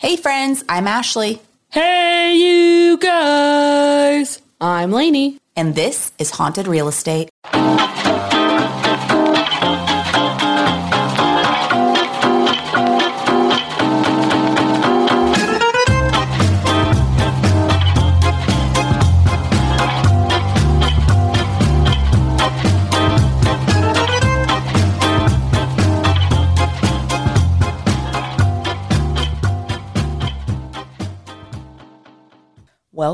Hey, friends, I'm Ashley, Hey, you guys! I'm Lainey. and this is Haunted Real Estate.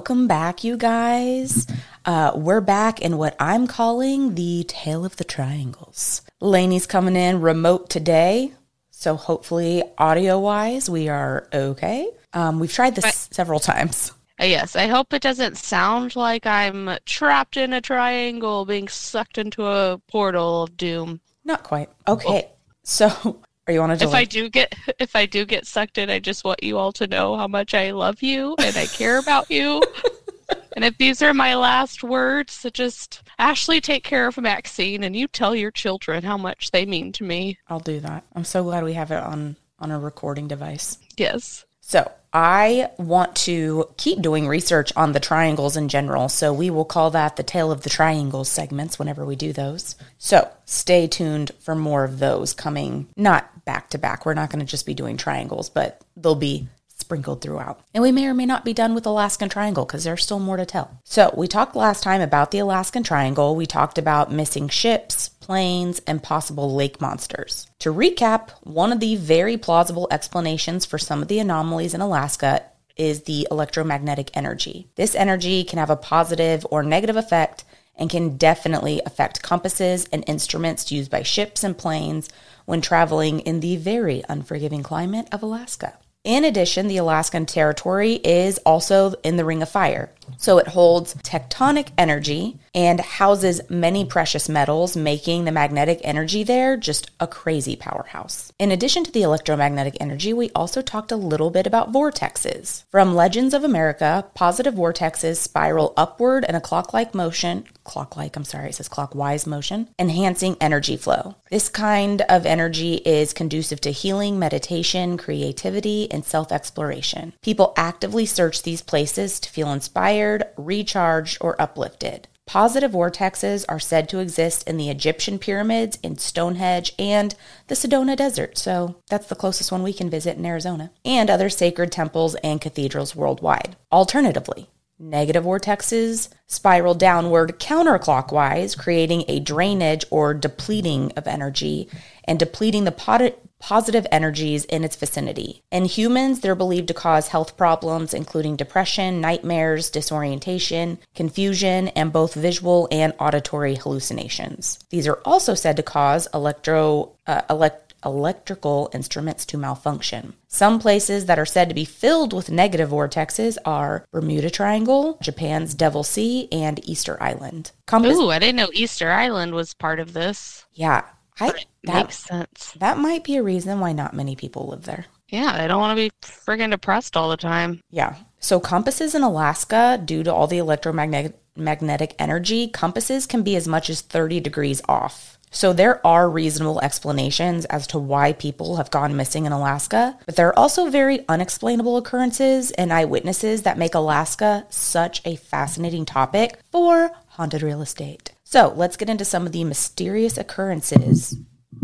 Welcome back, you guys. Uh, we're back in what I'm calling the Tale of the Triangles. Lainey's coming in remote today, so hopefully, audio wise, we are okay. Um, we've tried this several times. Uh, Yes, I hope it doesn't sound like I'm trapped in a triangle being sucked into a portal of doom. Not quite. Okay. So, are you on a If? I do get if I do get sucked in, I just want you all to know how much I love you and I care about you. and if these are my last words, so just Ashley take care of Maxine and you tell your children how much they mean to me. I'll do that. I'm so glad we have it on on a recording device. Yes. So, I want to keep doing research on the triangles in general. So, we will call that the Tale of the Triangles segments whenever we do those. So, stay tuned for more of those coming, not back to back. We're not going to just be doing triangles, but they'll be sprinkled throughout. And we may or may not be done with Alaskan Triangle because there's still more to tell. So, we talked last time about the Alaskan Triangle. We talked about missing ships, planes, and possible lake monsters. To recap, one of the very plausible explanations for some of the anomalies in Alaska is the electromagnetic energy. This energy can have a positive or negative effect and can definitely affect compasses and instruments used by ships and planes when traveling in the very unforgiving climate of Alaska. In addition, the Alaskan territory is also in the Ring of Fire. So it holds tectonic energy and houses many precious metals, making the magnetic energy there just a crazy powerhouse. In addition to the electromagnetic energy, we also talked a little bit about vortexes. From Legends of America, positive vortexes spiral upward in a clock like motion, clock like, I'm sorry, it says clockwise motion, enhancing energy flow. This kind of energy is conducive to healing, meditation, creativity, and self exploration. People actively search these places to feel inspired, recharged, or uplifted. Positive vortexes are said to exist in the Egyptian pyramids, in Stonehenge, and the Sedona Desert, so that's the closest one we can visit in Arizona, and other sacred temples and cathedrals worldwide. Alternatively, Negative vortexes spiral downward counterclockwise, creating a drainage or depleting of energy and depleting the pot- positive energies in its vicinity. In humans, they're believed to cause health problems, including depression, nightmares, disorientation, confusion, and both visual and auditory hallucinations. These are also said to cause electro uh, elect electrical instruments to malfunction. Some places that are said to be filled with negative vortexes are Bermuda Triangle, Japan's Devil Sea, and Easter Island. Compass, Ooh, I didn't know Easter Island was part of this. yeah, I, that, makes sense. that might be a reason why not many people live there. Yeah, they don't want to be friggin' depressed all the time. Yeah. So compasses in Alaska, due to all the electromagnetic magnetic energy, compasses can be as much as 30 degrees off. So there are reasonable explanations as to why people have gone missing in Alaska, but there are also very unexplainable occurrences and eyewitnesses that make Alaska such a fascinating topic for haunted real estate. So let's get into some of the mysterious occurrences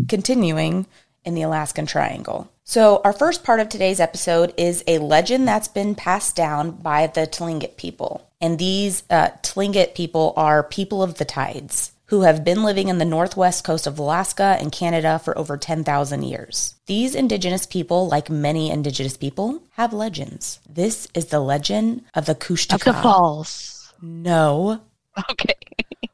continuing in the Alaskan Triangle. So, our first part of today's episode is a legend that's been passed down by the Tlingit people. And these uh, Tlingit people are people of the tides who have been living in the northwest coast of Alaska and Canada for over 10,000 years. These indigenous people, like many indigenous people, have legends. This is the legend of the Of the Kushtaka. falls. No, Okay.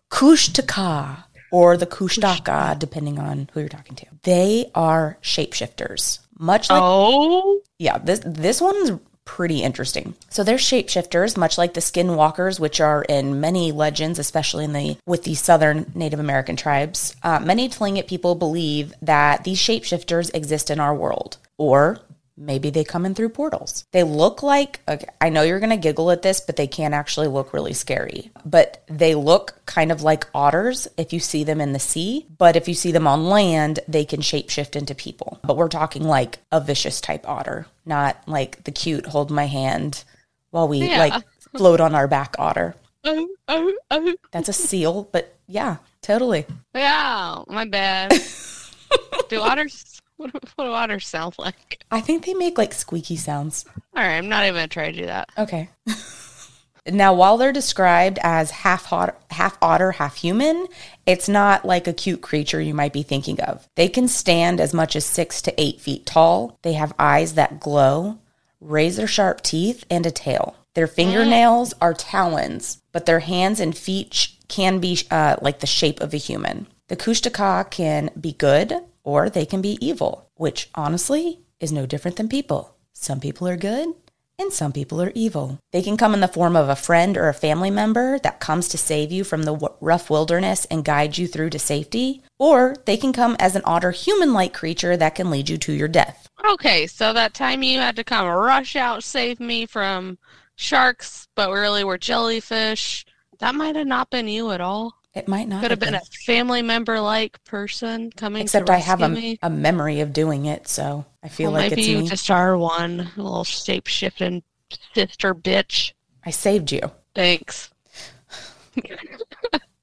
Kushtaka or the Kushtaka, depending on who you're talking to. They are shapeshifters. Much like Oh, yeah, this this one's pretty interesting. So they're shapeshifters, much like the skinwalkers, which are in many legends, especially in the with the southern Native American tribes. Uh, many Tlingit people believe that these shapeshifters exist in our world, or Maybe they come in through portals. They look like, okay, I know you're going to giggle at this, but they can actually look really scary. But they look kind of like otters if you see them in the sea. But if you see them on land, they can shapeshift into people. But we're talking like a vicious type otter, not like the cute hold my hand while we Yeah. like float on our back otter. Oh, oh, oh. That's a seal, but yeah, totally. Yeah, my bad. do otters? What, do- what do otters sound like? I think they make like squeaky sounds. All right, I'm not even gonna try to do that. Okay. now, while they're described as half hot, half otter, half human, it's not like a cute creature you might be thinking of. They can stand as much as six to eight feet tall. They have eyes that glow, razor sharp teeth, and a tail. Their fingernails are talons, but their hands and feet sh- can be uh, like the shape of a human. The Kushtaka can be good or they can be evil, which honestly is no different than people. Some people are good and some people are evil. They can come in the form of a friend or a family member that comes to save you from the rough wilderness and guide you through to safety, or they can come as an otter human like creature that can lead you to your death. Okay, so that time you had to come rush out, save me from sharks, but really were jellyfish. That might have not been you at all. It might not Could have been a family member like person coming except I have a, a memory of doing it, so I feel Well, like maybe it's you me. just are one little shape shifting sister bitch. I saved you. Thanks.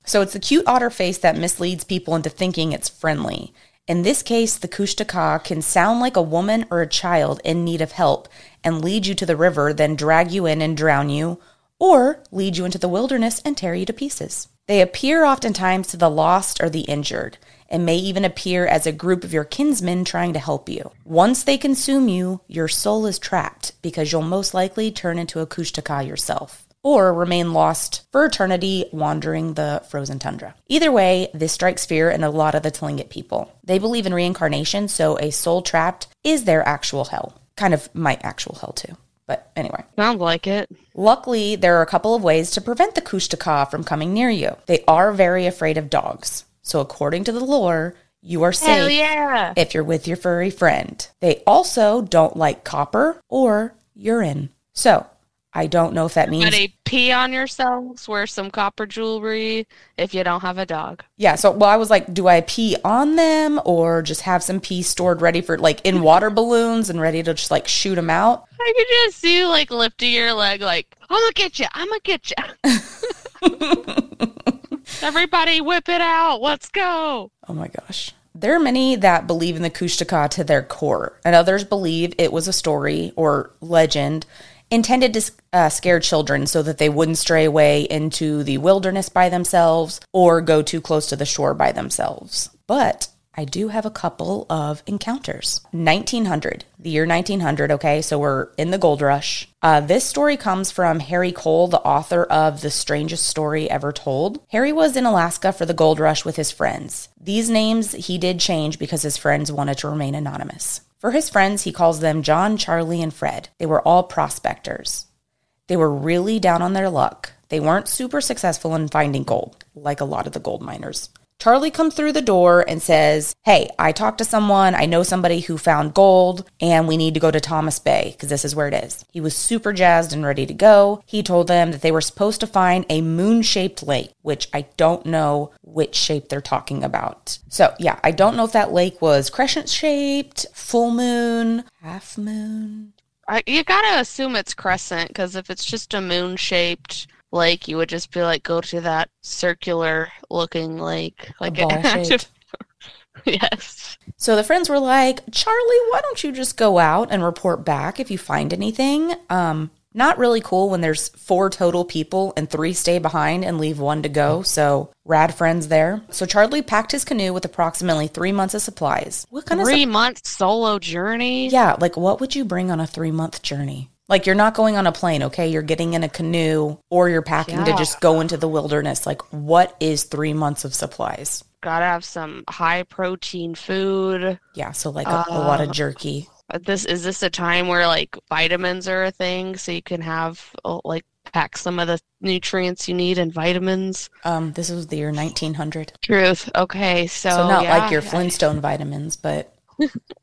So it's the cute otter face that misleads people into thinking it's friendly. In this case, the Kushtaka can sound like a woman or a child in need of help and lead you to the river, then drag you in and drown you, or lead you into the wilderness and tear you to pieces. They appear oftentimes to the lost or the injured, and may even appear as a group of your kinsmen trying to help you. Once they consume you, your soul is trapped because you'll most likely turn into a Kushtaka yourself or remain lost for eternity wandering the frozen tundra. Either way, this strikes fear in a lot of the Tlingit people. They believe in reincarnation, so a soul trapped is their actual hell. Kind of my actual hell, too. But anyway. Sounds like it. Luckily, there are a couple of ways to prevent the Kushtaka from coming near you. They are very afraid of dogs. So, according to the lore, you are safe yeah. if you're with your furry friend. They also don't like copper or urine. So, I don't know if that means. Everybody pee on yourselves, wear some copper jewelry if you don't have a dog. Yeah, so well, I was like, do I pee on them or just have some pee stored ready for like in water balloons and ready to just like shoot them out? I could just see you like lifting your leg like, I'm gonna get you, I'm gonna get you. Everybody whip it out, let's go. Oh my gosh. There are many that believe in the Kushtaka to their core, and others believe it was a story or legend intended to uh, scare children so that they wouldn't stray away into the wilderness by themselves or go too close to the shore by themselves. But I do have a couple of encounters. 1900, the year 1900, okay, so we're in the gold rush. Uh, this story comes from Harry Cole, the author of The Strangest Story Ever Told. Harry was in Alaska for the gold rush with his friends. These names he did change because his friends wanted to remain anonymous. For his friends, he calls them John, Charlie, and Fred. They were all prospectors. They were really down on their luck. They weren't super successful in finding gold, like a lot of the gold miners. Charlie comes through the door and says, Hey, I talked to someone. I know somebody who found gold, and we need to go to Thomas Bay because this is where it is. He was super jazzed and ready to go. He told them that they were supposed to find a moon shaped lake, which I don't know which shape they're talking about. So, yeah, I don't know if that lake was crescent shaped, full moon, half moon. I, you gotta assume it's crescent because if it's just a moon shaped lake, you would just be like, go to that circular looking lake. Like ball imagine- shaped. yes. So the friends were like, Charlie, why don't you just go out and report back if you find anything? Um, not really cool when there's four total people and three stay behind and leave one to go. So rad friends there. So Charlie packed his canoe with approximately three months of supplies. What kind of Three month solo journey. yeah, like what would you bring on a three month journey? Like you're not going on a plane, okay? You're getting in a canoe or you're packing to just go into the wilderness. Like what is three months of supplies? Gotta have some high protein food. Yeah, so like a, a lot of Uh, jerky. Uh, This is this a time where like vitamins are a thing, so you can have uh, like pack some of the nutrients you need and vitamins. Um, this was the year 1900. Truth. Okay, so So not yeah, like your I- Flintstone vitamins, but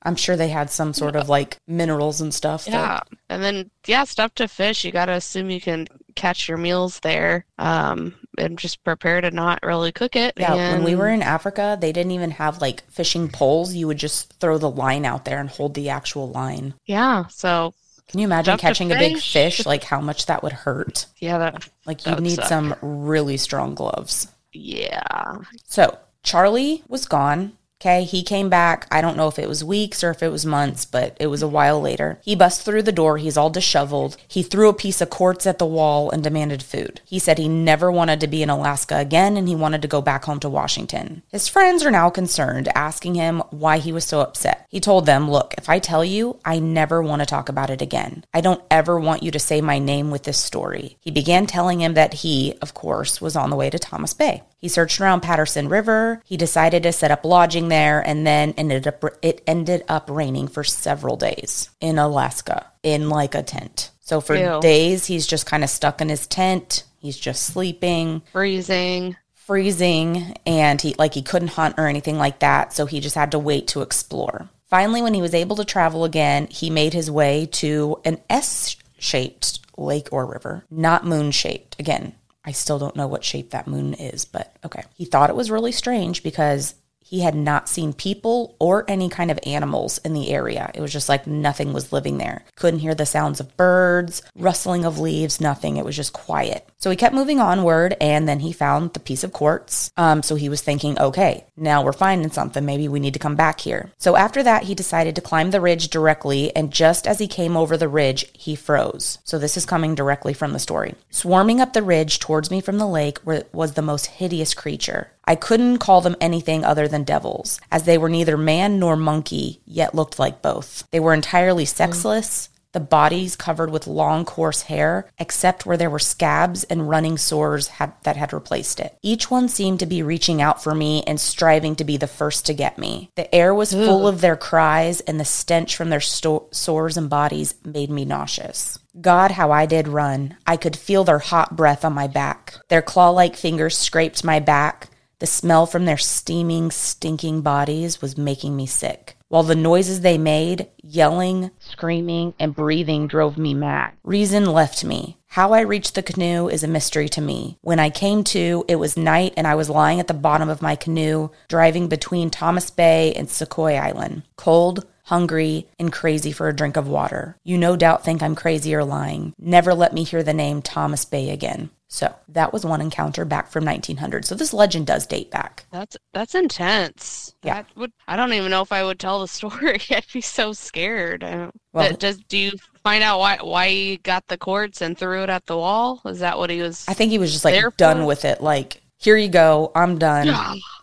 I'm sure they had some sort of like minerals and stuff. that- Yeah. And then, yeah, stuff to fish. You got to assume you can catch your meals there um, and just prepare to not really cook it. Yeah, when we were in Africa, they didn't even have like fishing poles. You would just throw the line out there and hold the actual line. Yeah. So, Can you imagine catching a big fish. Like how much that would hurt? yeah, that, Like you'd need suck. some really strong gloves. yeah. So Charlie was gone. Okay, he came back. I don't know if it was weeks or if it was months, but it was a while later. He busts through the door. He's all disheveled. He threw a piece of quartz at the wall and demanded food. He said he never wanted to be in Alaska again and he wanted to go back home to Washington. His friends are now concerned, asking him why he was so upset. He told them, Look, if I tell you, I never want to talk about it again. I don't ever want you to say my name with this story. He began telling him that he, of course, was on the way to Thomas Bay. He searched around Patterson River. He decided to set up lodging there, and then ended up it ended up raining for several days in Alaska in like a tent. So for Ew. days, he's just kind of stuck in his tent. He's just sleeping Freezing. freezing and he like he couldn't hunt or anything like that so he just had to wait to explore finally when he was able to travel again he made his way to an s-shaped lake or river not moon shaped again i still don't know what shape that moon is but okay. He thought it was really strange because he had not seen people or any kind of animals in the area. It was just like nothing was living there. Couldn't hear the sounds of birds, rustling of leaves, nothing. It was just quiet. So he kept moving onward and then he found the piece of quartz. Um, so he was thinking, okay, now we're finding something. Maybe we need to come back here. So after that, he decided to climb the ridge directly. And just as he came over the ridge, he froze. So this is coming directly from the story. Swarming up the ridge towards me from the lake was the most hideous creature. I couldn't call them anything other than devils, as they were neither man nor monkey, yet looked like both. They were entirely hmm. sexless, the bodies covered with long, coarse hair, except where there were scabs and running sores had, that had replaced it. Each one seemed to be reaching out for me and striving to be the first to get me. The air was full of their cries, and the stench from their sto- sores and bodies made me nauseous. God, how I did run. I could feel their hot breath on my back. Their claw like fingers scraped my back. The smell from their steaming, stinking bodies was making me sick. While the noises they made, yelling, screaming, and breathing drove me mad. Reason left me. How I reached the canoe is a mystery to me. When I came to, it was night and I was lying at the bottom of my canoe, driving between Thomas Bay and Sequoia Island. Cold, hungry, and crazy for a drink of water. You no doubt think I'm crazy or lying. Never let me hear the name Thomas Bay again. So that was one encounter back from 1900. So this legend does date back. That's that's intense. Yeah. That would I don't even know if I would tell the story. I'd be so scared. Well- But does do you find out why why he got the quartz and threw it at the wall? Is that what he was? I think he was just like done with it. Like, here you go. I'm done.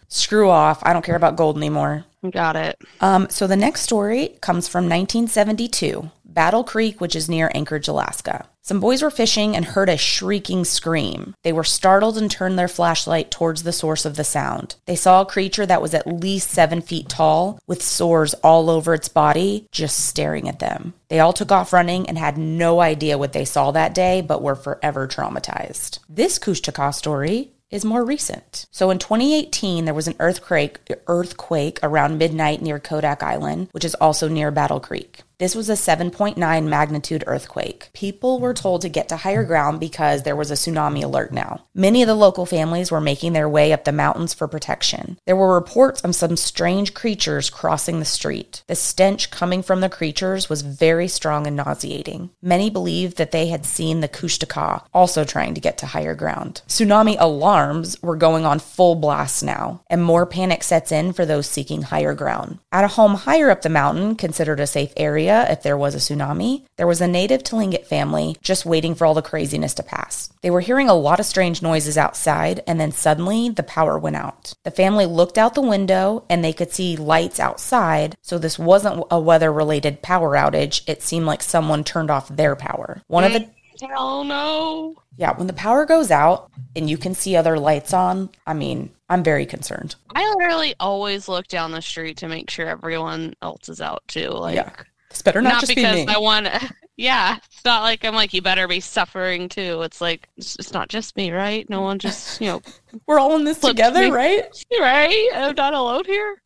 Screw off. I don't care about gold anymore. Got it. Um, so the next story comes from 1972, Battle Creek, which is near Anchorage, Alaska. Some boys were fishing and heard a shrieking scream. They were startled and turned their flashlight towards the source of the sound. They saw a creature that was at least seven feet tall, with sores all over its body, just staring at them. They all took off running and had no idea what they saw that day, but were forever traumatized. This Kushtaka story is more recent. So in 2018, there was an earthquake earthquake around midnight near Kodiak Island, which is also near Battle Creek. This was a 7.9 magnitude earthquake. People were told to get to higher ground because there was a tsunami alert now. Many of the local families were making their way up the mountains for protection. There were reports of some strange creatures crossing the street. The stench coming from the creatures was very strong and nauseating. Many believed that they had seen the Kushtaka also trying to get to higher ground. Tsunami alarms were going on full blast now, and more panic sets in for those seeking higher ground. At a home higher up the mountain, considered a safe area if there was a tsunami, there was a native Tlingit family just waiting for all the craziness to pass. They were hearing a lot of strange noises outside, and then suddenly the power went out. The family looked out the window and they could see lights outside, so this wasn't a weather related power outage. It seemed like someone turned off their power. One of the Hell no. yeah, when the power goes out and you can see other lights on, I mean, I'm very concerned. I literally always look down the street to make sure everyone else is out too. Like Yeah. This better not, not, just because be me. I want to. Yeah, it's not like I'm like you better be suffering too. It's like it's, it's not just me, right? No one just you know, We're all in this together, me. right? right? I'm not alone here.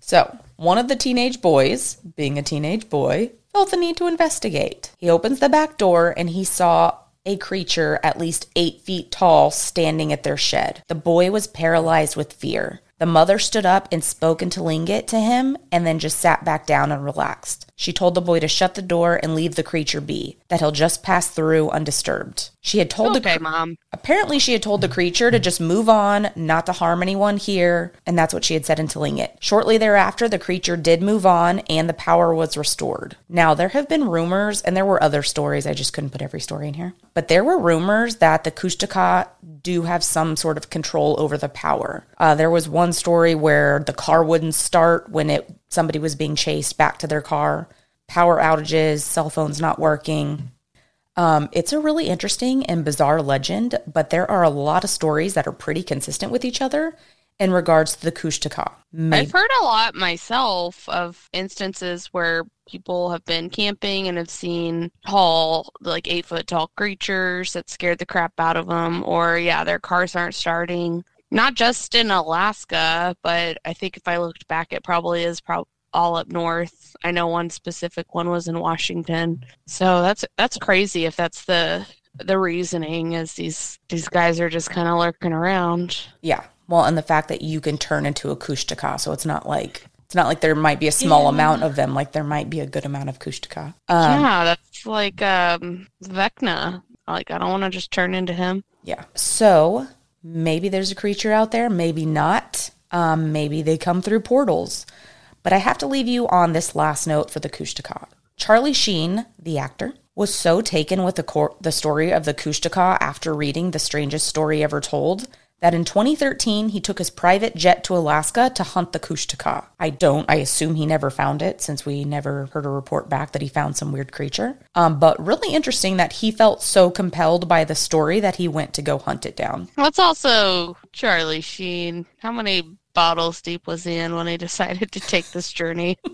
So, one of the teenage boys, being a teenage boy, felt the need to investigate. He opens the back door and he saw a creature at least eight feet tall standing at their shed. The boy was paralyzed with fear. The mother stood up and spoke into Tlingit to him and then just sat back down and relaxed. She told the boy to shut the door and leave the creature be, that he'll just pass through undisturbed. She had told Okay, the mom. apparently she had told the creature to just move on, not to harm anyone here, and that's what she had said in Tlingit. Shortly thereafter, the creature did move on and the power was restored. Now there have been rumors, and there were other stories. I just couldn't put every story in here, but there were rumors that the Kushtaka do have some sort of control over the power. Uh, there was one story where the car wouldn't start when it somebody was being chased back to their car. Power outages, cell phones not working. Um, it's a really interesting and bizarre legend, but there are a lot of stories that are pretty consistent with each other in regards to the Kushtaka. Maybe- I've heard a lot myself of instances where people have been camping and have seen tall, like eight foot tall creatures that scared the crap out of them, or yeah, their cars aren't starting. Not just in Alaska, but I think if I looked back, it probably is prob- all up north. I know one specific one was in Washington. So that's that's crazy if that's the the reasoning is these these guys are just kind of lurking around. Yeah. Well, and the fact that you can turn into a Kushtaka, so it's not like it's not like there might be a small amount of them, like there might be a good amount of Kushtaka. Um, yeah, that's like um Vecna. Like I don't want to just turn into him. Yeah. So maybe there's a creature out there, maybe not. Um, maybe they come through portals. But I have to leave you on this last note for the Kushtaka. Charlie Sheen, the actor, was so taken with the, cor- the story of the Kushtaka after reading The Strangest Story Ever Told that in 2013 he took his private jet to Alaska to hunt the Kushtaka. I don't, I assume he never found it since we never heard a report back that he found some weird creature. Um, but really interesting that he felt so compelled by the story that he went to go hunt it down. What's also Charlie Sheen? How many bottles deep was in when he decided to take this journey?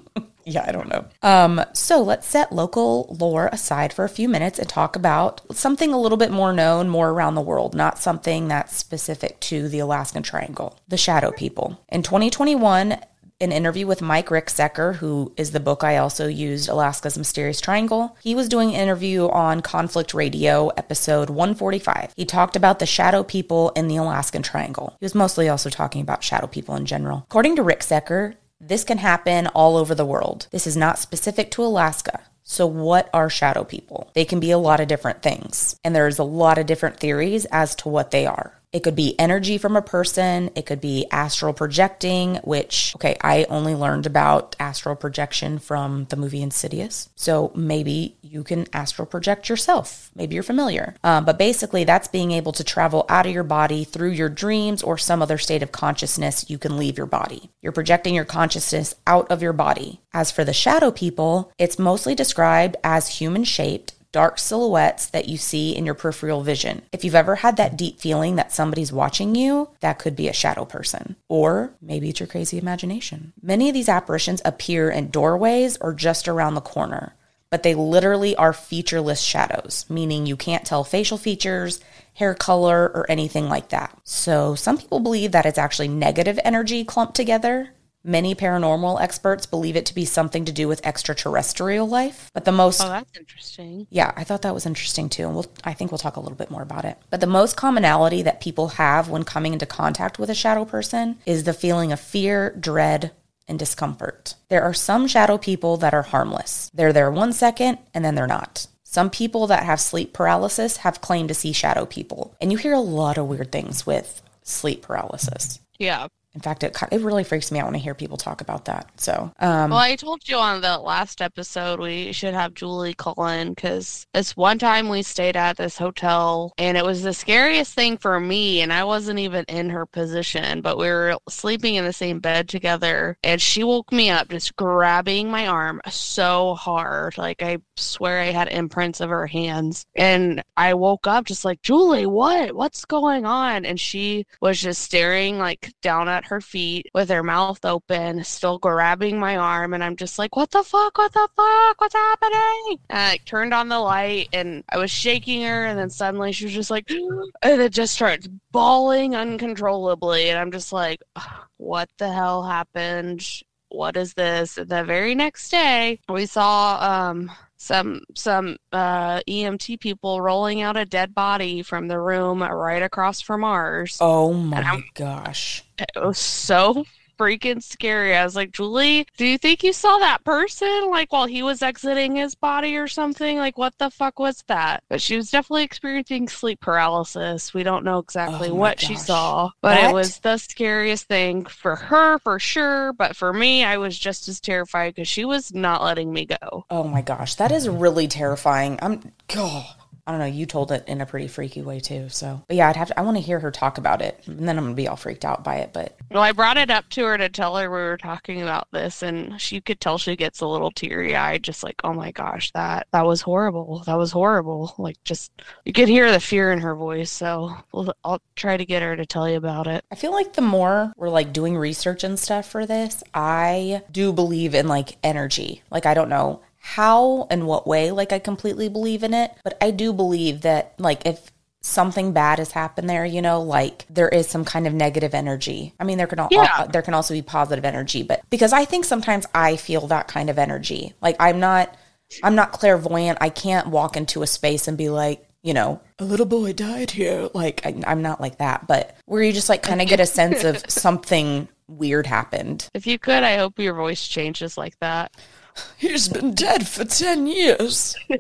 Yeah, I don't know. Um, so let's set local lore aside for a few minutes and talk about something a little bit more known, more around the world, not something that's specific to the Alaskan Triangle, the Shadow People. In 2021, an interview with Mike Ricksecker, who is the book I also used, Alaska's Mysterious Triangle. He was doing an interview on Conflict Radio, episode 145. He talked about the shadow people in the Alaskan Triangle. He was mostly also talking about shadow people in general. According to Ricksecker, this can happen all over the world. This is not specific to Alaska. So, what are shadow people? They can be a lot of different things, and there's a lot of different theories as to what they are. It could be energy from a person. It could be astral projecting, which, okay, I only learned about astral projection from the movie Insidious. So maybe you can astral project yourself. Maybe you're familiar. Um, but basically, that's being able to travel out of your body through your dreams or some other state of consciousness. You can leave your body. You're projecting your consciousness out of your body. As for the shadow people, it's mostly described as human shaped dark silhouettes that you see in your peripheral vision. If you've ever had that deep feeling that somebody's watching you, that could be a shadow person. Or maybe it's your crazy imagination. Many of these apparitions appear in doorways or just around the corner, but they literally are featureless shadows, meaning you can't tell facial features, hair color, or anything like that. So some people believe that it's actually negative energy clumped together. Many paranormal experts believe it to be something to do with extraterrestrial life, but the most Oh, that's interesting. yeah, I thought that was interesting too. And we'll, I think we'll talk a little bit more about it. But the most commonality that people have when coming into contact with a shadow person is the feeling of fear, dread, and discomfort. There are some shadow people that are harmless. They're there one second and then they're not. Some people that have sleep paralysis have claimed to see shadow people. And you hear a lot of weird things with sleep paralysis. Yeah. In fact, it, it really freaks me out when I hear people talk about that. So, um, Well, I told you on the last episode we should have Julie call in because this one time we stayed at this hotel and it was the scariest thing for me, and I wasn't even in her position, but we were sleeping in the same bed together, and she woke me up just grabbing my arm so hard, like I swear I had imprints of her hands, and I woke up just like Julie, what? What's going on? And she was just staring like down at her feet with her mouth open, still grabbing my arm, and I'm just like, "What the fuck? What the fuck? What's happening?" And I turned on the light, and I was shaking her, and then suddenly she was just like, and it just starts bawling uncontrollably, and I'm just like, "What the hell happened?" what is this? The very next day, we saw um, some some uh, EMT people rolling out a dead body from the room right across from ours. Oh my gosh. It was so freaking scary. I was like, Julie, do you think you saw that person like while he was exiting his body or something? Like, what the fuck was that? But she was definitely experiencing sleep paralysis. We don't know exactly Oh what she saw, but That- it was the scariest thing for her for sure. But for me, I was just as terrified because she was not letting me go. Oh my gosh. That is really terrifying. I'm God. I don't know. You told it in a pretty freaky way too. So, but yeah, I'd have to. I want to hear her talk about it, and then I'm gonna be all freaked out by it. But Well, I brought it up to her to tell her we were talking about this, and she could tell she gets a little teary eyed, just like, "Oh my gosh, that that was horrible. That was horrible." Like, just you could hear the fear in her voice. So we'll, I'll try to get her to tell you about it. I feel like the more we're like doing research and stuff for this, I do believe in like energy. Like I don't know how and what way like I completely believe in it, but I do believe that like if something bad has happened there, you know, like there is some kind of negative energy. I mean, there can Yeah. there can also be positive energy, but because I think sometimes I feel that kind of energy. Like I'm not I'm not clairvoyant. I can't walk into a space and be like, you know, a little boy died here. Like I, I'm not like that, but where you just like kind of get a sense of something weird happened. If you could, I hope your voice changes like that. He's been dead for 10 years.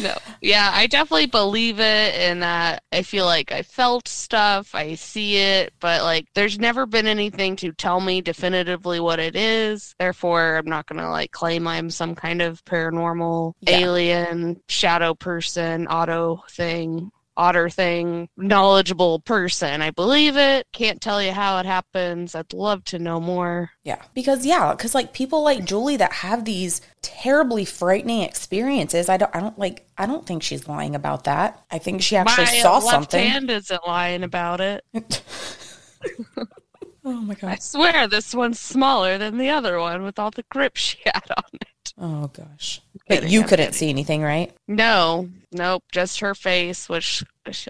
No. Yeah, I definitely believe it and that I feel like I felt stuff, I see it, but like there's never been anything to tell me definitively what it is. Therefore, I'm not going to like claim I'm some kind of paranormal Yeah. alien shadow person, auto thing. Otter thing, knowledgeable person. I believe it. Can't tell you how it happens. I'd love to know more. Yeah. Because yeah, cuz like people like Julie that have these terribly frightening experiences, I don't I don't like I don't think she's lying about that. I think she actually My saw left something. hand isn't lying about it. Oh my god. I swear this one's smaller than the other one with all the grip she had on it. Oh gosh. But you couldn't kidding. see anything, right? No, nope, just her face, which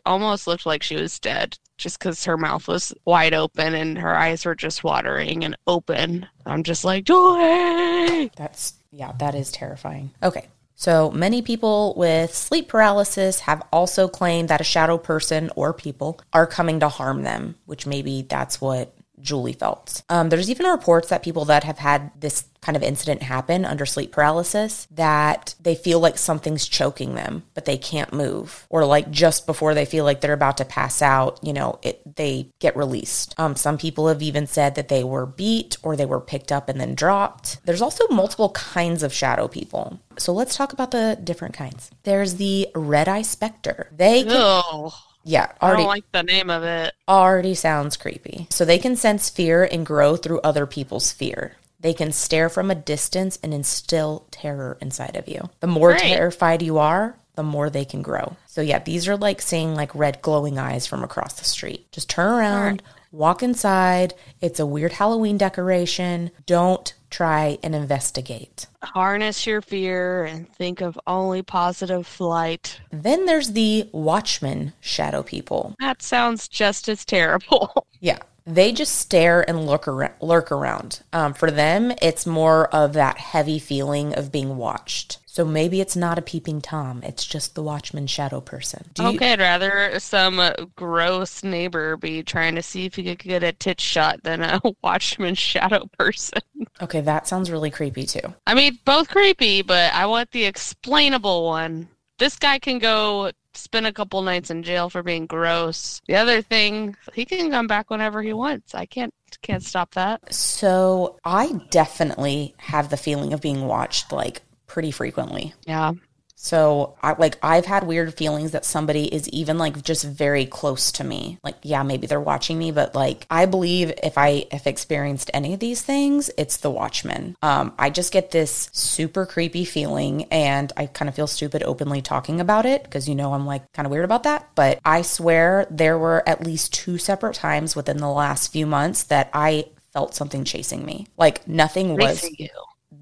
almost looked like she was dead, just because her mouth was wide open and her eyes were just watering and open. I'm just like, Joy! That's, yeah, that is terrifying. Okay. So many people with sleep paralysis have also claimed that a shadow person or people are coming to harm them, which maybe that's what Julie felt. Um, there's even reports that people that have had this kind of incident happen under sleep paralysis that they feel like something's choking them, but they can't move, or like just before they feel like they're about to pass out, you know, it they get released. Um, some people have even said that they were beat or they were picked up and then dropped. There's also multiple kinds of shadow people. So let's talk about the different kinds. There's the red eye specter. They can, Yeah, I don't like the name of it. already sounds creepy. So they can sense fear and grow through other people's fear. They can stare from a distance and instill terror inside of you. The more Great. terrified you are, the more they can grow. So yeah, these are like seeing like red glowing eyes from across the street. Just turn around, walk inside. It's a weird Halloween decoration. Don't try and investigate. Harness your fear and think of only positive flight. Then there's the watchman shadow people. That sounds just as terrible. Yeah. They just stare and look around, lurk around. Um, for them, it's more of that heavy feeling of being watched. So maybe it's not a peeping Tom. It's just the watchman shadow person. Do you, okay, I'd rather some uh, gross neighbor be trying to see if he could get a tit shot than a watchman shadow person. Okay, that sounds really creepy too. I mean, both creepy, but I want the explainable one. This guy can go spend a couple nights in jail for being gross. The other thing, he can come back whenever he wants. I can't can't stop that. So I definitely have the feeling of being watched like pretty frequently. Yeah. So I like I've had weird feelings that somebody is even like just very close to me. Like yeah, maybe they're watching me, but like I believe if I have experienced any of these things, it's the watchman. Um I just get this super creepy feeling and I kind of feel stupid openly talking about it because you know I'm like kind of weird about that, but I swear there were at least two separate times within the last few months that I felt something chasing me. Like nothing was.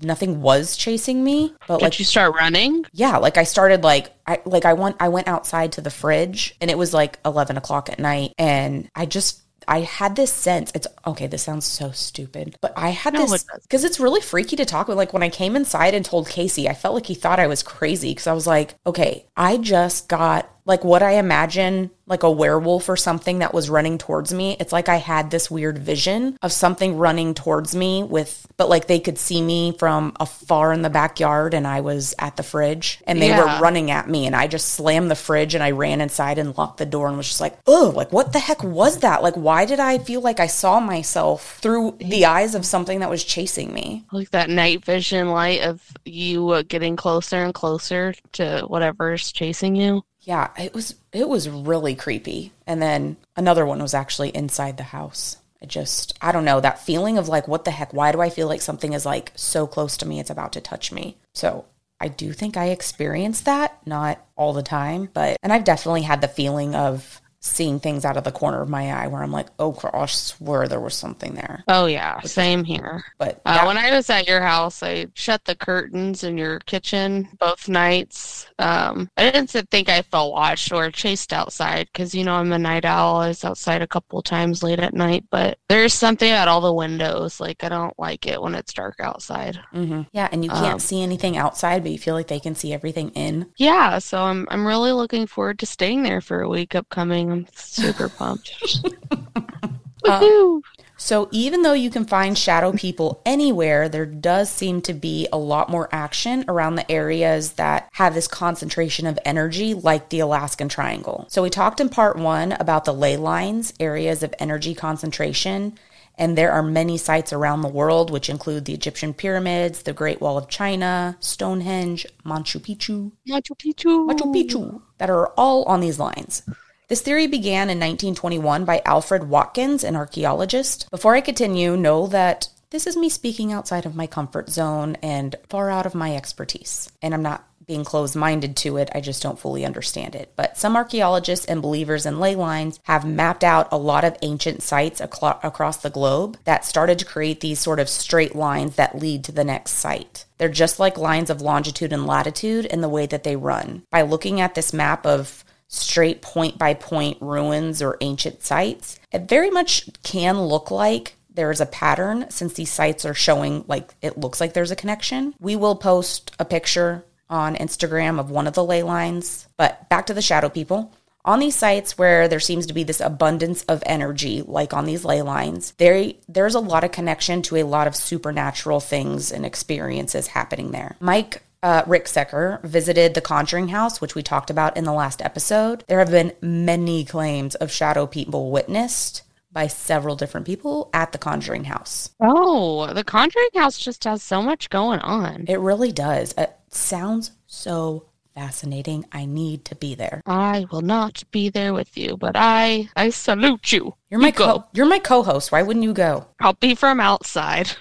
Nothing was chasing me, but Did like you start running? yeah like i started like i like i went i went outside to the fridge and it was like 11 o'clock at night and i just I had this sense. It's okay. This sounds so stupid, but I had No, this because it's really freaky to talk with. Like when I came inside and told Casey, I felt like he thought I was crazy because I was like, okay, I just got like what I imagine like a werewolf or something that was running towards me. It's like I had this weird vision of something running towards me with, but like they could see me from afar in the backyard and I was at the fridge and they Yeah. were running at me and I just slammed the fridge and I ran inside and locked the door and was just like, oh, like what the heck was that? Like, why did I feel like I saw myself through the eyes of something that was chasing me? Like that night vision light of you uh, getting closer and closer to whatever's chasing you. Yeah, it was it was really creepy. And then another one was actually inside the house. I just I don't know, that feeling of like what the heck, why do I feel like something is like so close to me it's about to touch me? So, I do think I experienced that, not all the time, but and I've definitely had the feeling of seeing things out of the corner of my eye where I'm like, "Oh, I swear there was something there." Oh yeah, same here. But Uh, that- when I was at your house, I shut the curtains in your kitchen both nights. Um, I didn't think I felt watched or chased outside because you know I'm a night owl. I was outside a couple times late at night, but there's something at all the windows. Like I don't like it when it's dark outside. Mhm. yeah, and you can't Um, see anything outside, but you feel like they can see everything in. Yeah, so I'm I'm really looking forward to staying there for a week upcoming. I'm super pumped. Woohoo! Uh, so, even though you can find shadow people anywhere, there does seem to be a lot more action around the areas that have this concentration of energy, like the Alaskan Triangle. So, we talked in part one about the ley lines, areas of energy concentration. And there are many sites around the world, which include the Egyptian pyramids, the Great Wall of China, Stonehenge, Machu Picchu, Machu Picchu. Machu Picchu that are all on these lines. This theory began in 1921 by Alfred Watkins, an archaeologist. Before I continue, know that this is me speaking outside of my comfort zone and far out of my expertise. And I'm not being closed minded to it, I just don't fully understand it. But some archaeologists and believers in ley lines have mapped out a lot of ancient sites aclo- across the globe that started to create these sort of straight lines that lead to the next site. They're just like lines of longitude and latitude in the way that they run. By looking at this map of straight point by point ruins or ancient sites, it very much can look like there's a pattern since these sites are showing like it looks like there's a connection. We will post a picture on Instagram of one of the ley lines, but back to the shadow people. On these sites where there seems to be this abundance of energy, like on these ley lines, there there's a lot of connection to a lot of supernatural things and experiences happening there. Mike uh, Ricksecker visited the Conjuring House, which we talked about in the last episode. There have been many claims of shadow people witnessed by several different people at the Conjuring House. Oh, the Conjuring House just has so much going on. It really does. It sounds so fascinating. I need to be there. I will not be there with you, but I I salute you. You're my You co- you're my co-host. Why wouldn't you go? I'll be from outside.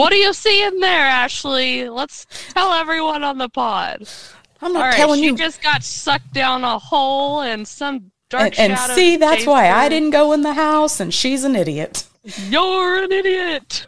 what do you see in there, Ashley? Let's tell everyone on the pod. I'm not All right, telling she you. just got sucked down a hole and some dark and, and shadow see, that's why her. I didn't go in the house, and she's an idiot. You're an idiot.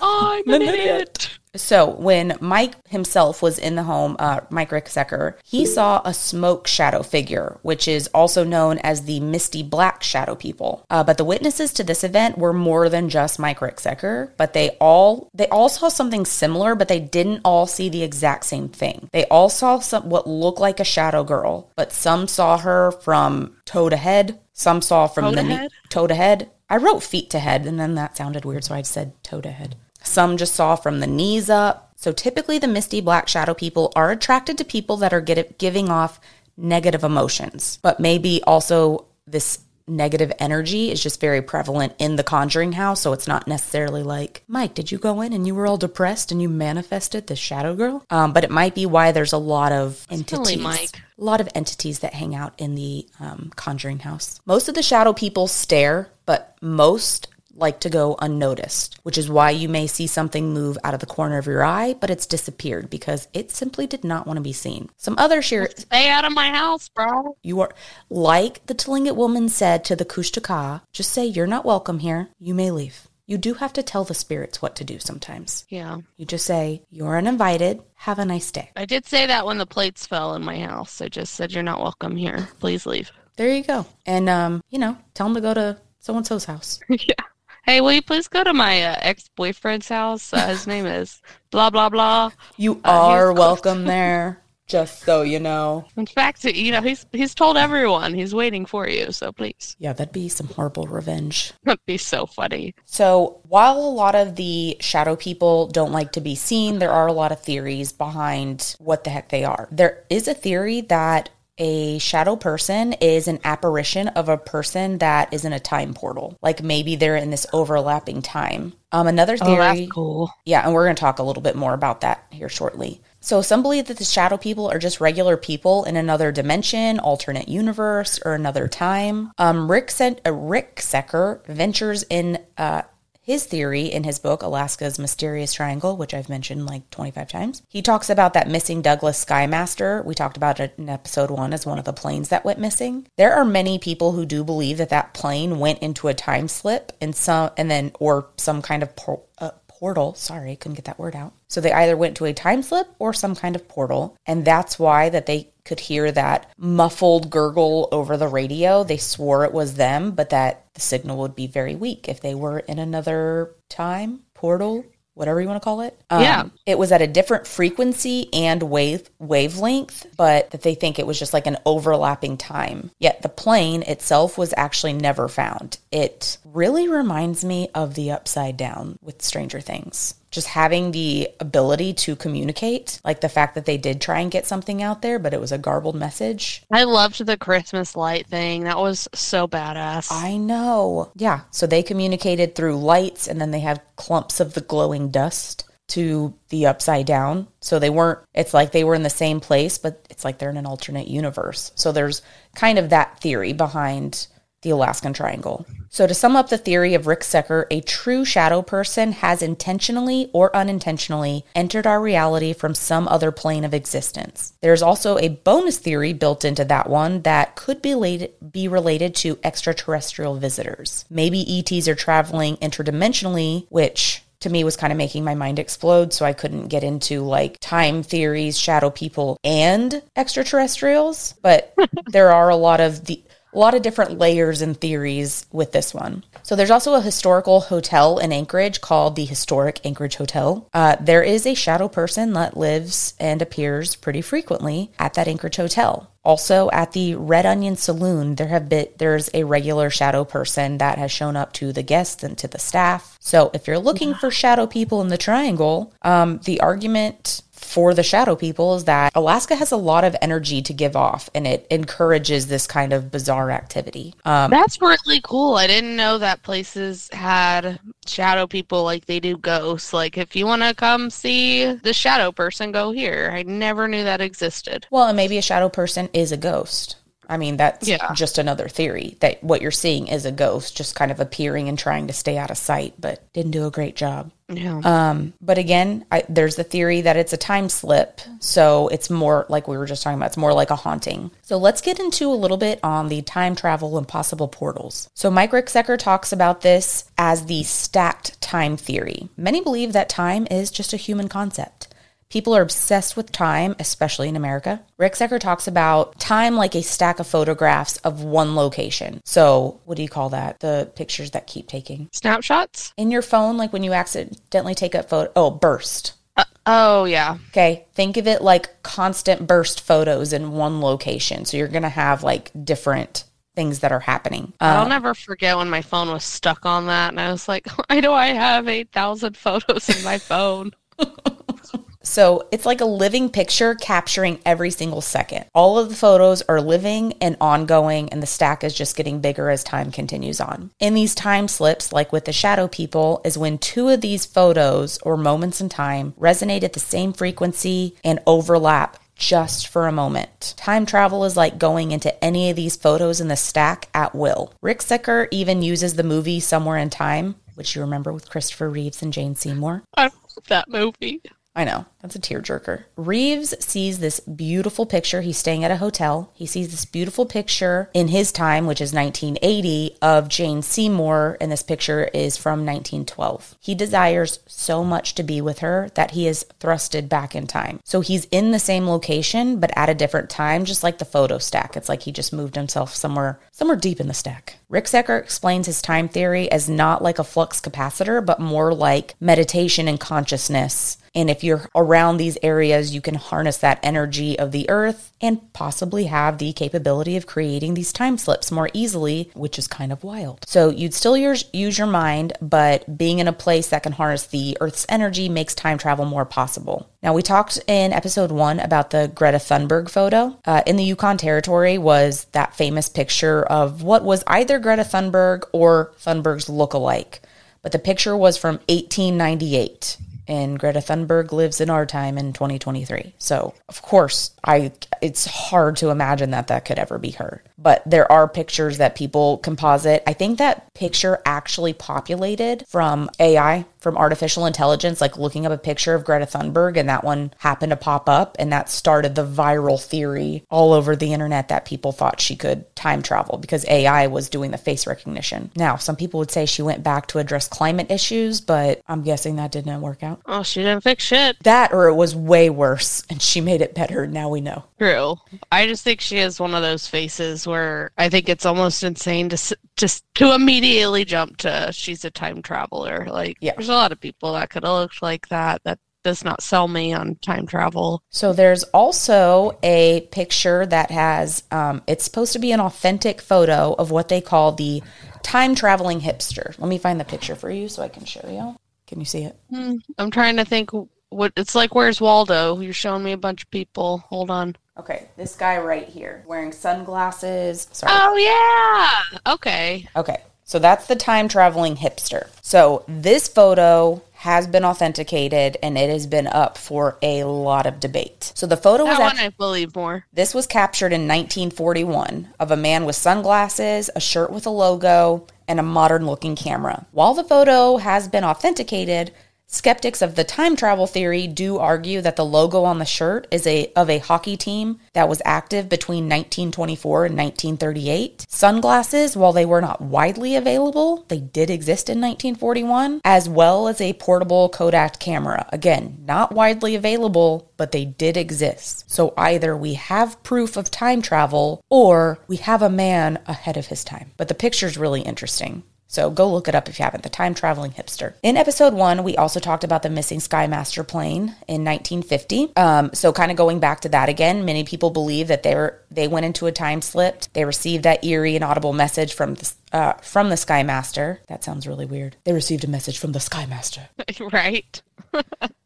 I'm an An idiot. idiot. So when Mike himself was in the home, uh, Mike Ricksecker, he saw a smoke shadow figure, which is also known as the Misty Black Shadow People. Uh, but the witnesses to this event were more than just Mike Ricksecker, but they all they all saw something similar, but they didn't all see the exact same thing. They all saw some what looked like a shadow girl, but some saw her from toe to head, some saw from Toe the to knee- toe to head. I wrote feet to head, and then that sounded weird, so I said toe to head. Some just saw from the knees up. So typically, the misty black shadow people are attracted to people that are get, giving off negative emotions, but maybe also this negative energy is just very prevalent in the conjuring house. So it's not necessarily like, Mike, did you go in and you were all depressed and you manifested the shadow girl? Um, but it might be why there's a lot of entities Mike. a lot of entities that hang out in the um, Conjuring House. Most of the shadow people stare, but most like to go unnoticed, which is why you may see something move out of the corner of your eye, but it's disappeared because it simply did not want to be seen. Some other sheer Stay out of my house, bro. you are like the Tlingit woman said to the Kushtaka, just say you're not welcome here. You may leave. You do have to tell the spirits what to do sometimes. Yeah. You just say, You're uninvited. Have a nice day. I did say that when the plates fell in my house. I just said, You're not welcome here. Please leave. There you go. And um, you know, tell them to go to so and so's house. yeah. Hey, will you please go to my uh, ex boyfriend's house? Uh, his name is blah blah blah. You Uh, are welcome there, just so you know. In fact, you know he's he's told everyone he's waiting for you. So please, Yeah, that'd be some horrible revenge. that'd be so funny. So, while a lot of the shadow people don't like to be seen, there are a lot of theories behind what the heck they are. There is a theory that a shadow person is an apparition of a person that is in a time portal. Like maybe they're in this overlapping time. Um, another Oh, theory. that's cool. Yeah, and we're going to talk a little bit more about that here shortly. So, some believe that the shadow people are just regular people in another dimension, alternate universe, or another time. Um, Rick sent uh, Ricksecker ventures in uh, his theory in his book Alaska's Mysterious Triangle, which I've mentioned like 25 times. He talks about that missing Douglas Skymaster. We talked about it in episode one as one of the planes that went missing. There are many people who do believe that that plane went into a time slip and some, and then or some kind of por- uh, portal. Sorry, couldn't get that word out. So they either went to a time slip or some kind of portal, and that's why that they could hear that muffled gurgle over the radio. They swore it was them, but that the signal would be very weak if they were in another time portal, whatever you want to call it. Um, Yeah. it was at a different frequency and wave wavelength, but that they think it was just like an overlapping time. Yet the plane itself was actually never found. It really reminds me of the upside down with Stranger Things. Just having the ability to communicate, like the fact that they did try and get something out there, but it was a garbled message. I loved the Christmas light thing. That was so badass. I know. Yeah. So they communicated through lights and then they have clumps of the glowing dust to the upside down. So they weren't, it's like they were in the same place, but it's like they're in an alternate universe. So there's kind of that theory behind the Alaskan Triangle. So to sum up the theory of Ricksecker, a true shadow person has intentionally or unintentionally entered our reality from some other plane of existence. There's also a bonus theory built into that one that could be related, be related to extraterrestrial visitors. Maybe ETs are traveling interdimensionally, which to me was kind of making my mind explode so i couldn't get into like time theories shadow people and extraterrestrials but there are a lot of the a lot of different layers and theories with this one. So there's also a historical hotel in Anchorage called the Historic Anchorage Hotel. Uh, there is a shadow person that lives and appears pretty frequently at that Anchorage Hotel. Also at the Red Onion Saloon, there have been there's a regular shadow person that has shown up to the guests and to the staff. So if you're looking for shadow people in the triangle, um, the argument for the shadow people is that Alaska has a lot of energy to give off and it encourages this kind of bizarre activity. Um, That's really cool. I didn't know that places had shadow people like they do ghosts. Like, if you want to come see the shadow person, go here. I never knew that existed. well, and maybe a shadow person is a ghost. I mean, that's Yeah. just another theory that what you're seeing is a ghost just kind of appearing and trying to stay out of sight, but didn't do a great job. Yeah. Um, but again, I, there's the theory that it's a time slip. So it's more like we were just talking about, it's more like a haunting. So let's get into a little bit on the time travel and possible portals. So Mike Ricksecker talks about this as the stacked time theory. Many believe that time is just a human concept. People are obsessed with time, especially in America. Ricksecker talks about time like a stack of photographs of one location. So, what do you call that? The pictures that keep taking Snapshots? in your phone, like when you accidentally take a photo. Oh, burst. Uh, oh, yeah. Okay. Think of it like constant burst photos in one location. So you're going to have like different things that are happening. I'll Um, never forget when my phone was stuck on that, and I was like, why do I have 8,000 photos in my phone? So it's like a living picture capturing every single second. All of the photos are living and ongoing, and the stack is just getting bigger as time continues on. In these time slips, like with the shadow people, is when two of these photos or moments in time resonate at the same frequency and overlap just for a moment. Time travel is like going into any of these photos in the stack at will. Ricksecker even uses the movie Somewhere in Time, which you remember with Christopher Reeves and Jane Seymour. I love that movie. I know. That's a tearjerker. Reeves sees this beautiful picture. He's staying at a hotel. He sees this beautiful picture in his time, which is 1980, of Jane Seymour, and this picture is from 1912. He desires so much to be with her that he is thrusted back in time. So he's in the same location, but at a different time, just like the photo stack. It's like he just moved himself somewhere, somewhere deep in the stack. Ricksecker explains his time theory as not like a flux capacitor, but more like meditation and consciousness. And if you're around these areas, you can harness that energy of the earth and possibly have the capability of creating these time slips more easily, which is kind of wild. So you'd still use, your mind, but being in a place that can harness the earth's energy makes time travel more possible. Now, we talked in episode one about the Greta Thunberg photo. Uh, in the Yukon Territory was that famous picture of what was either Greta Thunberg or Thunberg's look-alike. But the picture was from 1898 and Greta Thunberg lives in our time in 2023. So, of course, I it's hard to imagine that that could ever be her. But there are pictures that people composite. I think that picture actually populated from AI, from artificial intelligence, like looking up a picture of Greta Thunberg, and that one happened to pop up, and that started the viral theory all over the internet that people thought she could time travel because AI was doing the face recognition. Now, some people would say she went back to address climate issues, but I'm guessing that didn't work out. Oh, she didn't fix shit. That or it was way worse, and she made it better. Now we know. True. I just think she has one of those faces where I think it's almost insane to just to immediately jump to she's a time traveler. Like, Yeah. there's a lot of people that could have looked like that. That does not sell me on time travel. So there's also a picture that has, um, it's supposed to be an authentic photo of what they call the time traveling hipster. Let me find the picture for you so I can show you. Can you see it? Hmm. I'm trying to think what it's like. Where's Waldo? You're showing me a bunch of people. Hold on. Okay, this guy right here wearing sunglasses. Sorry. Oh yeah. Okay. Okay, so that's the time traveling hipster. So this photo has been authenticated and it has been up for a lot of debate. So the photo was That actually. one I believe more. This was captured in 1941 of a man with sunglasses, a shirt with a logo, and a modern looking camera. While the photo has been authenticated, skeptics of the time travel theory do argue that the logo on the shirt is a of a hockey team that was active between 1924 and 1938. Sunglasses, while they were not widely available, they did exist in 1941, as well as a portable Kodak camera. Again, not widely available, but they did exist. So either we have proof of time travel or we have a man ahead of his time. But the picture's really interesting. So go look it up if you haven't. The Time Traveling Hipster. In episode one, we also talked about the missing Skymaster plane in 1950. Um, so kind of going back to that again, many people believe that they were they went into a time slip. They received that eerie and audible message from the uh, from the Skymaster. That sounds really weird. They received a message from the Skymaster. right.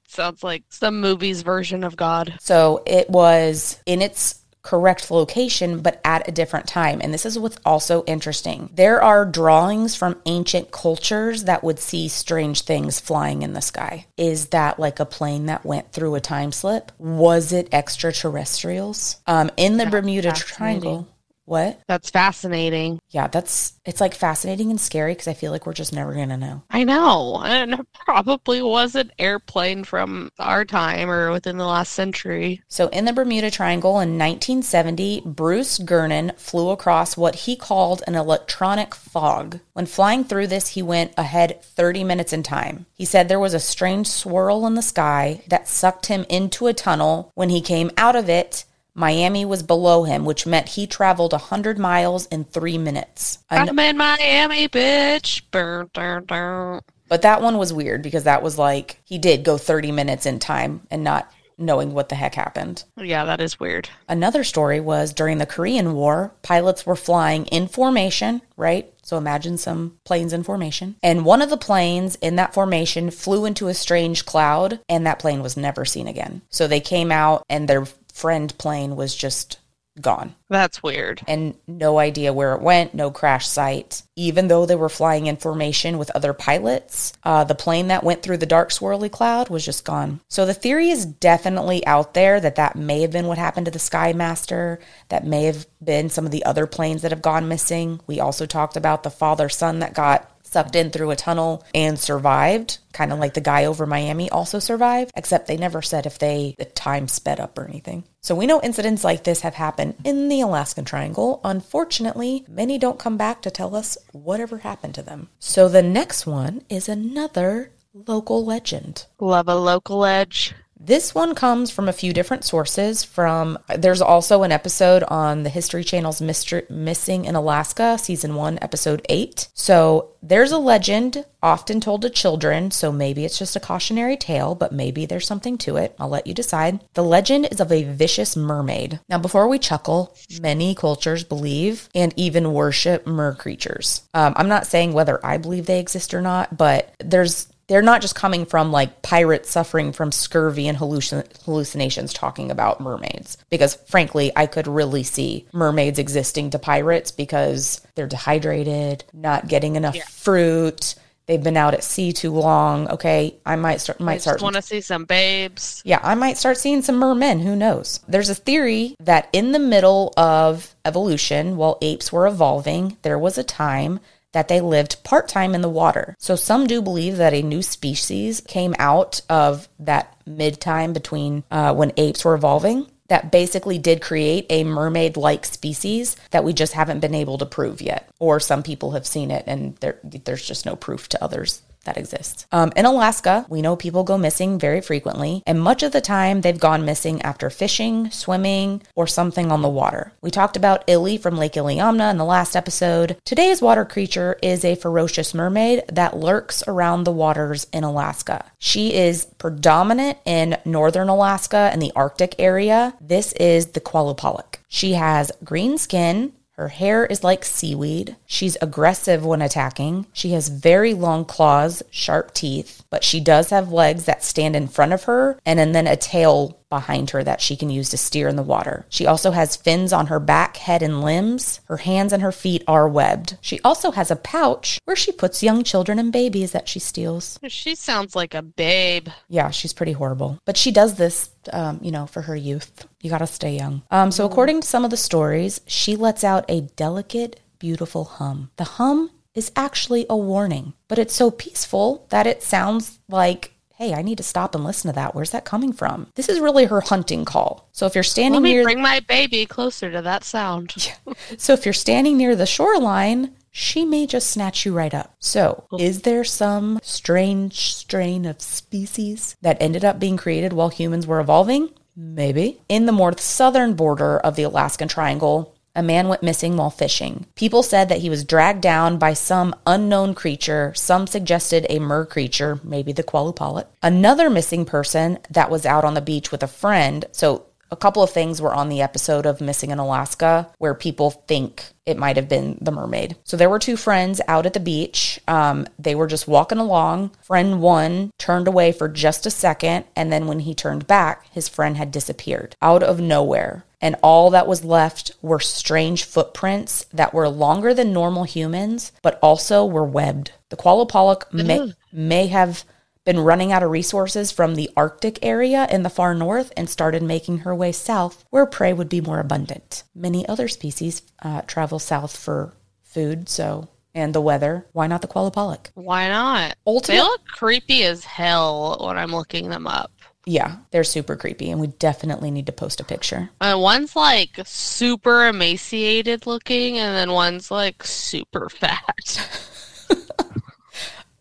Sounds like some movie's version of God. So it was in its correct location, but at a different time. And this is what's also interesting. There are drawings from ancient cultures that would see strange things flying in the sky. Is that like a plane that went through a time slip? Was it extraterrestrials? Um, in the Bermuda Triangle. What? That's fascinating. Yeah, that's it's like fascinating and scary because I feel like we're just never gonna know. I know. And it probably was an airplane from our time or within the last century. So, in the Bermuda Triangle in 1970, Bruce Gernon flew across what he called an electronic fog. When flying through this, he went ahead 30 minutes in time. He said there was a strange swirl in the sky that sucked him into a tunnel. When he came out of it, Miami was below him, which meant he traveled 100 miles in three minutes. An- I'm in Miami, bitch. Burr, burr, burr. but that one was weird because that was like he did go 30 minutes in time and not knowing what the heck happened. Yeah, that is weird. Another story was during the Korean War, pilots were flying in formation, right? So imagine some planes in formation. And one of the planes in that formation flew into a strange cloud, and that plane was never seen again. So they came out, and their friend plane was just gone That's weird. and no idea where it went, no crash site. Even though they were flying in formation with other pilots, uh, the plane that went through the dark swirly cloud was just gone. So the theory is definitely out there that that may have been what happened to the Skymaster. That may have been some of the other planes that have gone missing. We also talked about the father son that got sucked in through a tunnel and survived, kind of like the guy over Miami also survived, except they never said if they the time sped up or anything. So we know incidents like this have happened in the Alaskan Triangle. Unfortunately, many don't come back to tell us whatever happened to them. So the next one is another local legend. Love a local edge. This one comes from a few different sources. From there's also an episode on the History Channel's Missing in Alaska, season one, episode eight. So there's a legend often told to children. So maybe it's just a cautionary tale, but maybe there's something to it. I'll let you decide. The legend is of a vicious mermaid. Now, before we chuckle, many cultures believe and even worship mer creatures. Um, I'm not saying whether I believe they exist or not, but there's they're not just coming from like pirates suffering from scurvy and hallucin- hallucinations talking about mermaids. Because frankly, I could really see mermaids existing to pirates because they're dehydrated, not getting enough fruit. They've been out at sea too long. Okay, I might start. Might I start. just want to see some babes. Yeah, I might start seeing some mermen. Who knows? There's a theory that in the middle of evolution, while apes were evolving, there was a time that they lived part time in the water. So some do believe that a new species came out of that mid time between uh, when apes were evolving. That basically did create a mermaid like species that we just haven't been able to prove yet. Or some people have seen it and there, there's just no proof to others that exists. Um, in Alaska, we know people go missing very frequently, and much of the time they've gone missing after fishing, swimming, or something on the water. We talked about Illy from Lake Iliamna in the last episode. Today's water creature is a ferocious mermaid that lurks around the waters in Alaska. She is predominant in northern Alaska and the Arctic area. This is the Qalupalik. She has green skin, her hair is like seaweed. She's aggressive when attacking. She has very long claws, sharp teeth, but she does have legs that stand in front of her and, and then a tail behind her that she can use to steer in the water. She also has fins on her back, head, and limbs. Her hands and her feet are webbed. She also has a pouch where she puts young children and babies that she steals. She sounds like a babe. Yeah, she's pretty horrible. But she does this, um, you know, for her youth. You gotta stay young. Um, so, according to some of the stories, she lets out a delicate, beautiful hum. The hum is actually a warning, but it's so peaceful that it sounds like, hey, I need to stop and listen to that. Where's that coming from? This is really her hunting call. So, if you're standing Let me near bring my baby closer to that sound. so if you're standing near the shoreline, she may just snatch you right up. So, is there some strange strain of species that ended up being created while humans were evolving? Maybe. In the more southern border of the Alaskan Triangle, a man went missing while fishing. People said that he was dragged down by some unknown creature. Some suggested a mer creature, maybe the Qalupalik. Another missing person that was out on the beach with a friend. So a couple of things were on the episode of Missing in Alaska where people think it might have been the mermaid. So there were two friends out at the beach. Um, they were just walking along. Friend one turned away for just a second, and then when he turned back, his friend had disappeared out of nowhere. And all that was left were strange footprints that were longer than normal humans, but also were webbed. The Qalupalik may, may have been running out of resources from the Arctic area in the far north and started making her way south where prey would be more abundant. Many other species uh, travel south for food, so and the weather. Why not the Qalupalik? Why not? They Ultimate- look creepy as hell when I'm looking them up. Yeah, they're super creepy, and we definitely need to post a picture. Uh, one's like super emaciated looking, and then one's like super fat.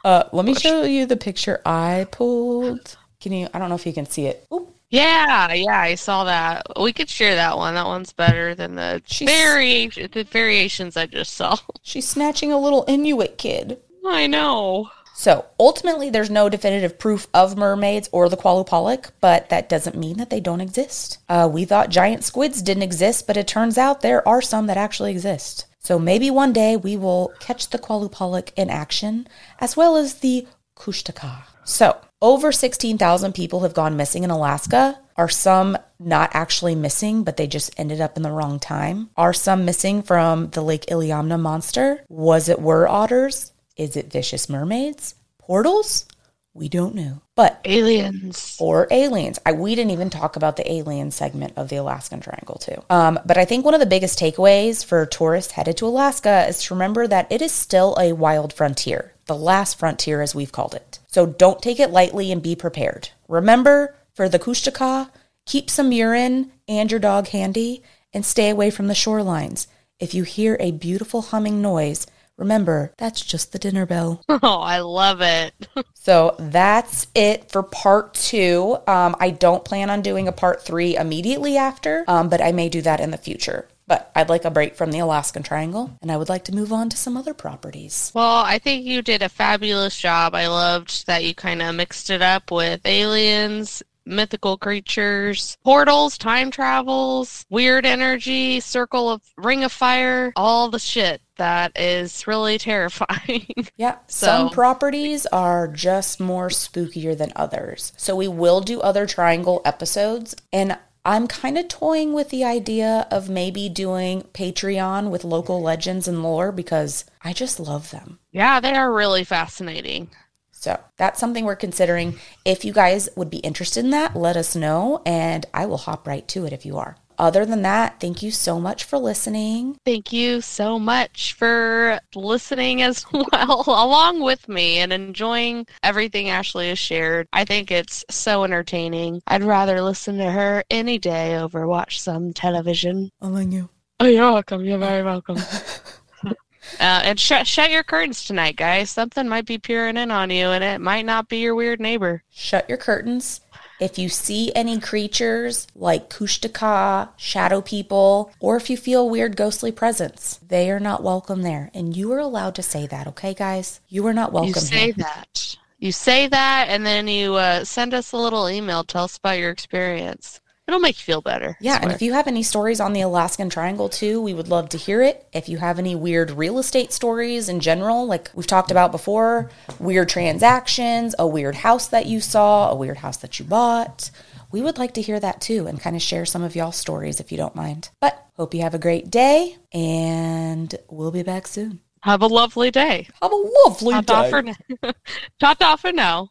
Uh, let me show you the picture I pulled. Can you? I don't know if you can see it. Oop. yeah, yeah, I saw that. We could share that one. That one's better than the variation, the variations I just saw. She's snatching a little Inuit kid. I know. So ultimately, there's no definitive proof of mermaids or the Qalupalik, but that doesn't mean that they don't exist. Uh, we thought giant squids didn't exist, but it turns out there are some that actually exist. So maybe one day we will catch the Qalupalik in action, as well as the Kushtaka. So over 16,000 people have gone missing in Alaska. Are some not actually missing, but they just ended up in the wrong time? Are some missing from the Lake Iliamna monster? Was it were otters? Is it vicious mermaids? Portals? We don't know. But Aliens. or aliens. I, we didn't even talk about the alien segment of the Alaskan Triangle, too. Um, but I think one of the biggest takeaways for tourists headed to Alaska is to remember that it is still a wild frontier, the last frontier, as we've called it. So don't take it lightly and be prepared. Remember, for the Kushtaka, keep some urine and your dog handy and stay away from the shorelines. If you hear a beautiful humming noise, Remember, that's just the dinner bell. Oh, I love it. So that's it for part two. Um, I don't plan on doing a part three immediately after, um, but I may do that in the future. But I'd like a break from the Alaskan Triangle, and I would like to move on to some other properties. Well, I think you did a fabulous job. I loved that you kind of mixed it up with aliens, mythical creatures, portals, time travels, weird energy, circle of ring of fire, all the shit that is really terrifying. Yeah, some properties are just more spookier than others. So we will do other triangle episodes, and I'm kind of toying with the idea of maybe doing Patreon with local legends and lore because I just love them. yeah, they are really fascinating. So that's something we're considering. If you guys would be interested in that, let us know, and I will hop right to it if you are. Other than that, thank you so much for listening. Thank you so much for listening as well, along with me, and enjoying everything Ashley has shared. I think it's so entertaining. I'd rather listen to her any day over watch some television. I you. Oh, you're welcome. You're very welcome. uh, and shut shut your curtains tonight, guys. Something might be peering in on you, and it might not be your weird neighbor. Shut your curtains. If you see any creatures like Kushtaka, shadow people, or if you feel weird ghostly presence, they are not welcome there. And you are allowed to say that, okay, guys? You are not welcome you say here. that. You say that, and then you uh, send us a little email. Tell us about your experience. It'll make you feel better. Yeah, and if you have any stories on the Alaskan Triangle too, we would love to hear it. If you have any weird real estate stories in general, like we've talked about before, weird transactions, a weird house that you saw, a weird house that you bought, we would like to hear that too and kind of share some of y'all's stories if you don't mind. But hope you have a great day and we'll be back soon. have a lovely day. Have a lovely Ta-ta for now. Ta-ta for now.